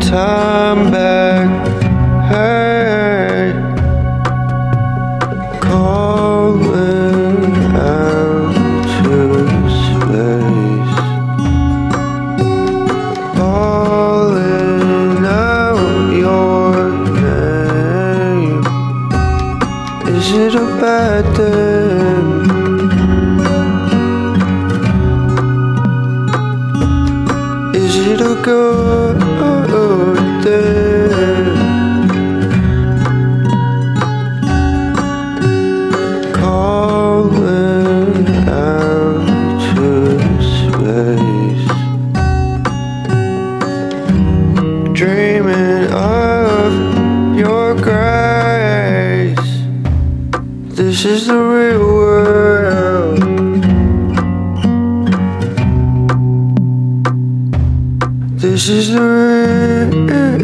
time back. Hey, calling out to space, calling out your name. Is it a bad thing? Calling out to space, dreaming of your grace. This is the real world. This is the real.